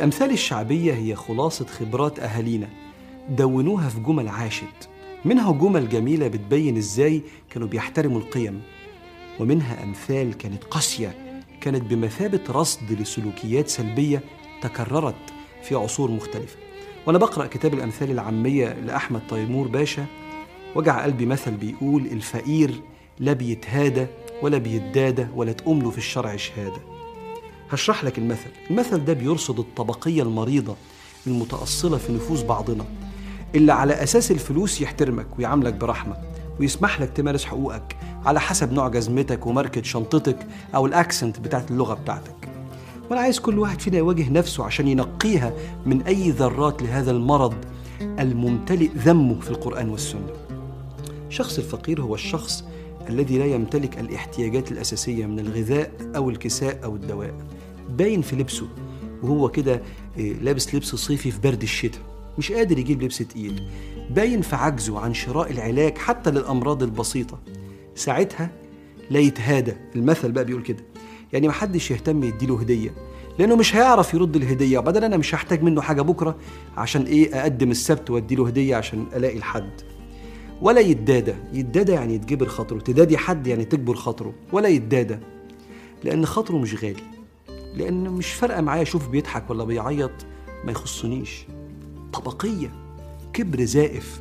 الأمثال الشعبية هي خلاصة خبرات أهالينا. دونوها في جمل عاشت. منها جمل جميلة بتبين إزاي كانوا بيحترموا القيم. ومنها أمثال كانت قاسية كانت بمثابة رصد لسلوكيات سلبية تكررت في عصور مختلفة. وأنا بقرأ كتاب الأمثال العامية لأحمد تيمور باشا. وجع قلبي مثل بيقول الفقير لا بيتهادى ولا بيتدادى ولا تقوم له في الشرع شهادة. هشرح لك المثل. المثل ده بيرصد الطبقية المريضة المتأصلة في نفوس بعضنا اللي على أساس الفلوس يحترمك ويعاملك برحمة ويسمح لك تمارس حقوقك على حسب نوع جزمتك وماركة شنطتك أو الأكسنت بتاعت اللغة بتاعتك. وأنا عايز كل واحد فينا يواجه نفسه عشان ينقيها من أي ذرات لهذا المرض الممتلئ ذمه في القرآن والسنة. الشخص الفقير هو الشخص الذي لا يمتلك الاحتياجات الأساسية من الغذاء أو الكساء أو الدواء. باين في لبسه وهو كده إيه، لابس لبس صيفي في برد الشتاء مش قادر يجيب لبس تقيل. باين في عجزه عن شراء العلاج حتى للأمراض البسيطة. ساعتها لا يتهادى. المثل بقى بيقول كده يعني محدش يهتم يديله هدية لأنه مش هيعرف يرد الهدية. وبعدين أنا مش هحتاج منه حاجة بكرة عشان إيه أقدم السبت وأديله هدية عشان ألاقي الحد. ولا يتدادى. يتدادى يعني يتجبر خاطره تدادي حد يعني تجبر خاطره. ولا يتدادى لأن خاطره مش غالي. لأن مش فارقة معايا أشوف بيضحك ولا بيعيط. ما يخصنيش. طبقية كبر زائف.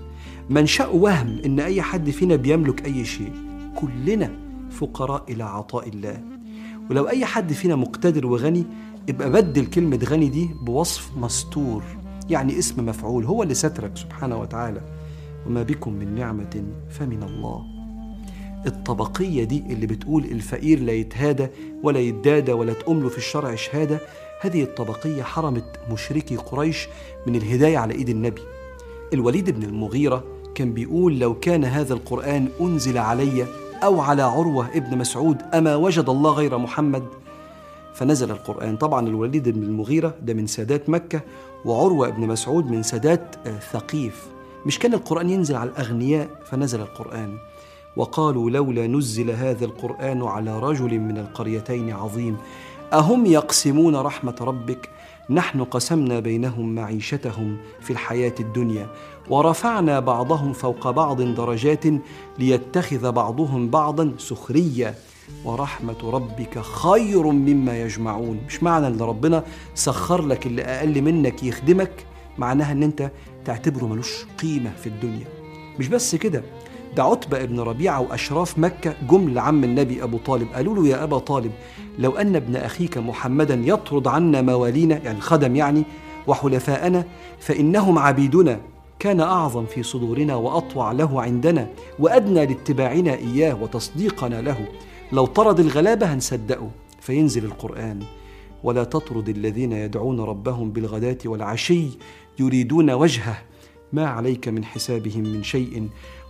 منشأ وهم إن أي حد فينا بيملك أي شيء. كلنا فقراء إلى عطاء الله. ولو أي حد فينا مقتدر وغني يبقى بدل كلمة غني دي بوصف مستور. يعني اسم مفعول هو اللي سترك سبحانه وتعالى. وما بكم من نعمة فمن الله. الطبقية دي اللي بتقول الفقير لا يتهادى ولا يتدادى ولا تقوم له في الشرع شهادة هذه الطبقية حرمت مشركي قريش من الهداية على إيد النبي. الوليد بن المغيرة كان بيقول لو كان هذا القرآن أنزل علي أو على عروة ابن مسعود أما وجد الله غير محمد. فنزل القرآن. طبعا الوليد بن المغيرة ده من سادات مكة وعروة بن مسعود من سادات آه، ثقيف. مش كان القرآن ينزل على الأغنياء فنزل القرآن. وقالوا لولا نزل هذا القرآن على رجل من القريتين عظيم أهم يقسمون رحمة ربك؟ نحن قسمنا بينهم معيشتهم في الحياة الدنيا ورفعنا بعضهم فوق بعض درجات ليتخذ بعضهم بعضا سخريا ورحمة ربك خير مما يجمعون. مش معنى إن ربنا سخر لك اللي أقل منك يخدمك؟ معناها إن أنت تعتبره ملوش قيمة في الدنيا. مش بس كده ده عتبة ابن ربيعة وأشراف مكة جم لعم النبي أبو طالب. قالوا له يا أبا طالب لو أن ابن أخيك محمدا يطرد عنا موالينا يعني الخدم يعني وحلفاءنا فإنهم عبيدنا. كان أعظم في صدورنا وأطوع له عندنا وأدنى لاتباعنا إياه وتصديقنا له. لو طرد الغلابة هنصدقه. فينزل القرآن. ولا تطرد الذين يدعون ربهم بالغداة والعشي يريدون وجهه. ما عليك من حسابهم من شيء.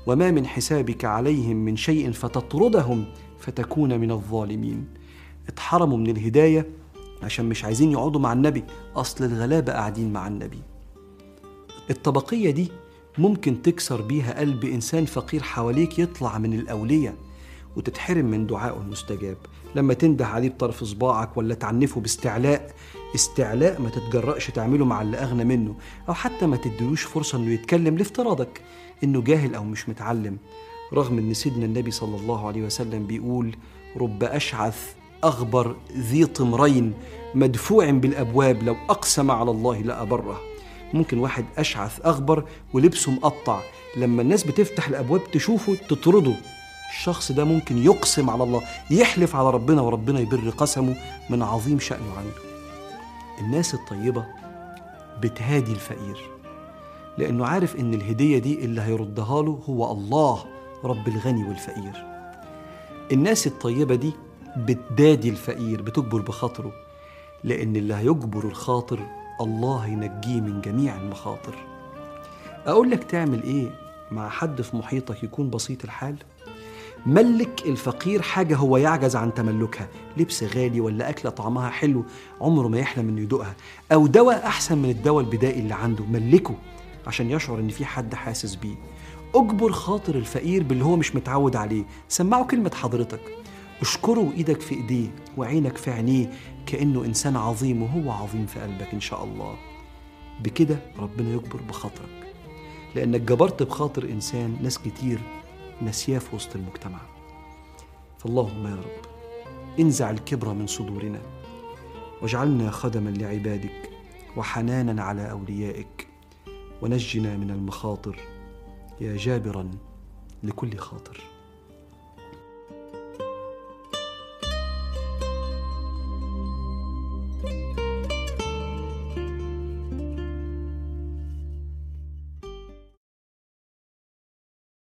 وما من حسابك عليهم من شيء فتطردهم فتكون من الظالمين. اتحرموا من الهداية عشان مش عايزين يقعدوا مع النبي أصل الغلابة قاعدين مع النبي. الطبقية دي ممكن تكسر بيها قلب إنسان فقير حواليك يطلع من الأولية وتتحرم من دعائه المستجاب. لما تنده عليه بطرف صباعك ولا تعنفه باستعلاء استعلاء ما تتجرأش تعمله مع اللي أغنى منه أو حتى ما تدلوش فرصة إنه يتكلم لافتراضك إنه جاهل أو مش متعلم. رغم إن سيدنا النبي صلى الله عليه وسلم بيقول رب أشعث أغبر ذي طمرين مدفوع بالأبواب لو أقسم على الله لأبره. ممكن واحد أشعث أغبر ولبسه مقطع لما الناس بتفتح الأبواب تشوفه تطرده. الشخص ده ممكن يقسم على الله يحلف على ربنا وربنا يبر قسمه من عظيم شأنه عنده. الناس الطيبة بتهادي الفقير. لأنه عارف إن الهدية دي اللي هيردها له هو الله رب الغني والفقير. الناس الطيبة دي بتدادي الفقير بتجبر بخاطره. لأن اللي هيجبر الخاطر الله ينجيه من جميع المخاطر. أقول لك تعمل إيه مع حد في محيطك يكون بسيط الحال؟ ملك الفقير حاجة هو يعجز عن تملكها. لبس غالي ولا أكلة طعمها حلو عمره ما يحلم إنه يدوقها. أو دواء أحسن من الدواء البدائي اللي عنده. ملكه عشان يشعر إن في حد حاسس بيه. أجبر خاطر الفقير باللي هو مش متعود عليه. سمعه كلمة حضرتك. اشكره وإيدك في إيديه وعينك في عينيه. كأنه إنسان عظيم وهو عظيم في قلبك إن شاء الله. بكده ربنا يجبر بخاطرك. لأنك جبرت بخاطر إنسان ناس كتير نسياه في وسط المجتمع. فاللهم يا رب انزع الكبر من صدورنا واجعلنا خدما لعبادك وحنانا على أوليائك ونجنا من المخاطر. يا جابرا لكل خاطر.